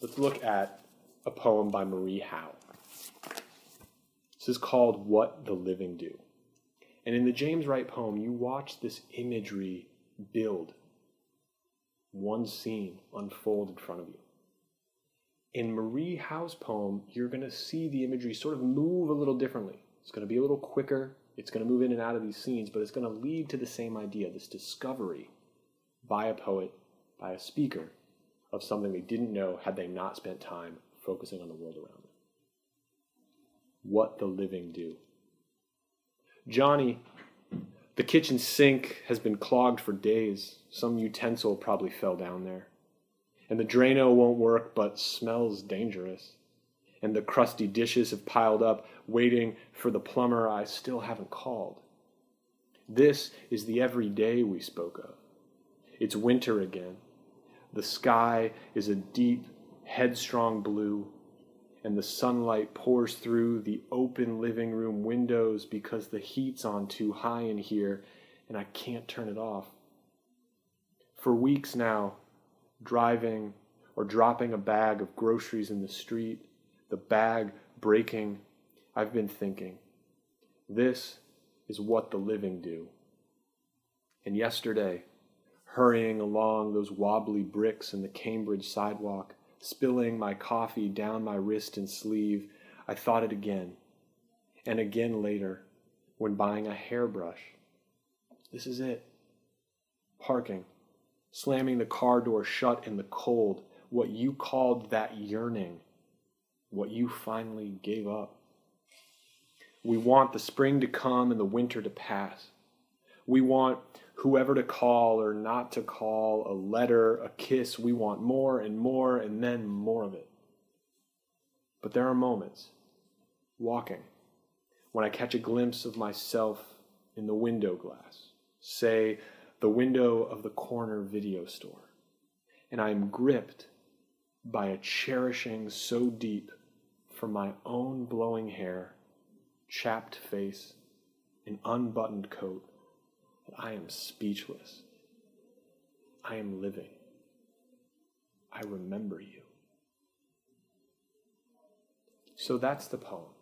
let's look at a poem by Marie Howe. This is called What the Living Do. And in the James Wright poem, you watch this imagery build, one scene unfold in front of you. In Marie Howe's poem, you're going to see the imagery sort of move a little differently. It's going to be a little quicker, it's going to move in and out of these scenes, but it's going to lead to the same idea this discovery by a poet, by a speaker, of something they didn't know had they not spent time focusing on the world around them. What the living do. Johnny, the kitchen sink has been clogged for days. Some utensil probably fell down there. And the Drano won't work, but smells dangerous. And the crusty dishes have piled up, waiting for the plumber I still haven't called. This is the everyday we spoke of. It's winter again. The sky is a deep, headstrong blue, and the sunlight pours through the open living room windows because the heat's on too high in here and I can't turn it off. For weeks now, driving or dropping a bag of groceries in the street, the bag breaking, I've been thinking, this is what the living do. And yesterday, hurrying along those wobbly bricks in the Cambridge sidewalk, spilling my coffee down my wrist and sleeve, I thought it again, and again later, when buying a hairbrush. This is it. Parking, slamming the car door shut in the cold, what you called that yearning, what you finally gave up. We want the spring to come and the winter to pass. We want whoever to call or not to call, a letter, a kiss. We want more and more and then more of it. But there are moments, walking, when I catch a glimpse of myself in the window glass, say, the window of the corner video store, and I am gripped by a cherishing so deep for my own blowing hair, chapped face, and unbuttoned coat I am speechless. I am living. I remember you. So that's the poem.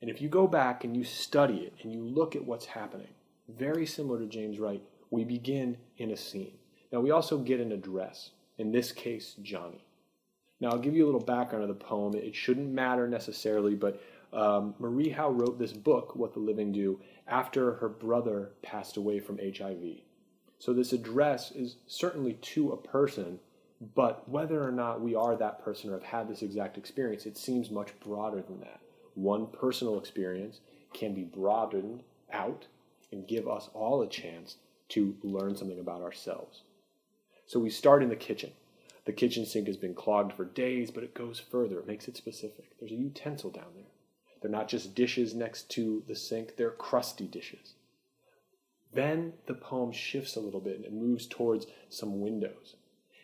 And if you go back and you study it and you look at what's happening, very similar to James Wright, we begin in a scene. Now, we also get an address, in this case, Johnny. Now, I'll give you a little background of the poem. It shouldn't matter necessarily, but um, Marie Howe wrote this book, What the Living Do, after her brother passed away from HIV. So this address is certainly to a person, but whether or not we are that person or have had this exact experience, it seems much broader than that. One personal experience can be broadened out and give us all a chance to learn something about ourselves. So we start in the kitchen. The kitchen sink has been clogged for days, but it goes further. It makes it specific. There's a utensil down there. They're not just dishes next to the sink, they're crusty dishes. Then the poem shifts a little bit and moves towards some windows.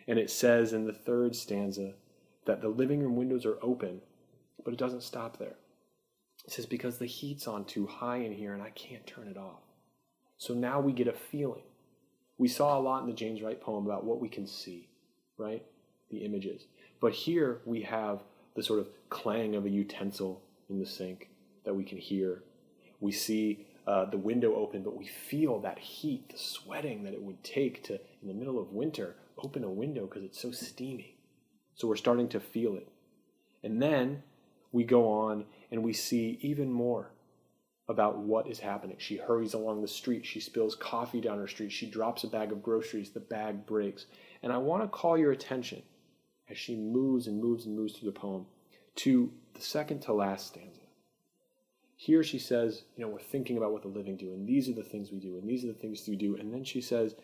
And it says in the third stanza that the living room windows are open, but it doesn't stop there. It says, because the heat's on too high in here and I can't turn it off. So now we get a feeling. We saw a lot in the James Wright poem about what we can see, right? The images. But here we have the sort of clang of a utensil in the sink that we can hear. We see uh, the window open, but we feel that heat, the sweating that it would take to, in the middle of winter, open a window because it's so steamy. So we're starting to feel it. And then we go on and we see even more about what is happening. She hurries along the street. She spills coffee down her street. She drops a bag of groceries. The bag breaks. And I want to call your attention as she moves and moves and moves through the poem to the second to last stanza. Here she says, you know, we're thinking about what the living do, and these are the things we do, and these are the things we do. And then she says,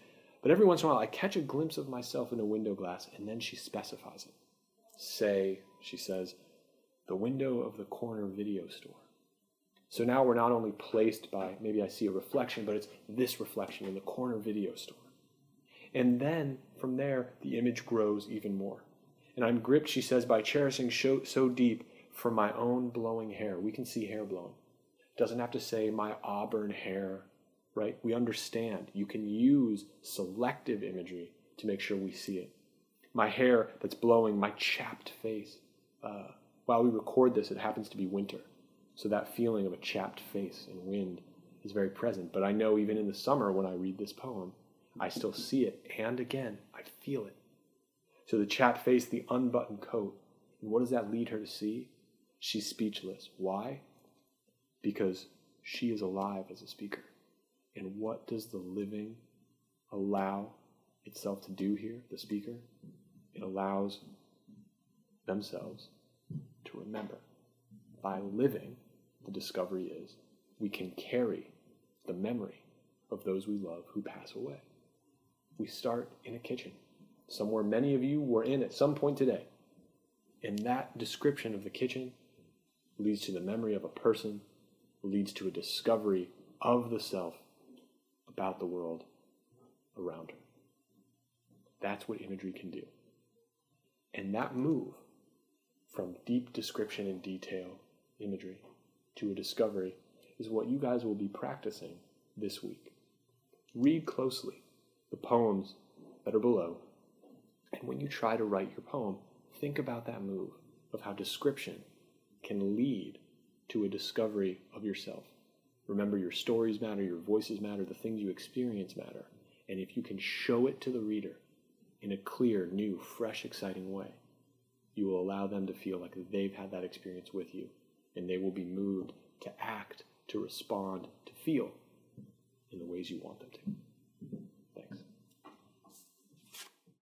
but every once in a while I catch a glimpse of myself in a window glass, and then she specifies it. Say, she says, the window of the corner video store. So now we're not only placed by maybe I see a reflection, but it's this reflection in the corner video store. And then from there, the image grows even more. And I'm gripped, she says, by cherishing so deep for my own blowing hair. We can see hair blowing. Doesn't have to say my auburn hair, right? We understand. You can use selective imagery to make sure we see it. my hair that's blowing, my chapped face. Uh, while we record this, it happens to be winter. So that feeling of a chapped face and wind is very present. But I know even in the summer when I read this poem, I still see it. And again, I feel it. So the chapped face, the unbuttoned coat. And what does that lead her to see? She's speechless. Why? Because she is alive as a speaker. And what does the living allow itself to do here, the speaker? It allows themselves to remember. By living, the discovery is we can carry the memory of those we love who pass away. We start in a kitchen, somewhere many of you were in at some point today. And that description of the kitchen leads to the memory of a person, leads to a discovery of the self about the world around her. That's what imagery can do. And that move from deep description and detail imagery to a discovery is what you guys will be practicing this week. Read closely the poems that are below, and when you try to write your poem, think about that move of how description can lead to a discovery of yourself. Remember, your stories matter, your voices matter, the things you experience matter. And if you can show it to the reader in a clear, new, fresh, exciting way, you will allow them to feel like they've had that experience with you, and they will be moved to act, to respond, to feel in the ways you want them to.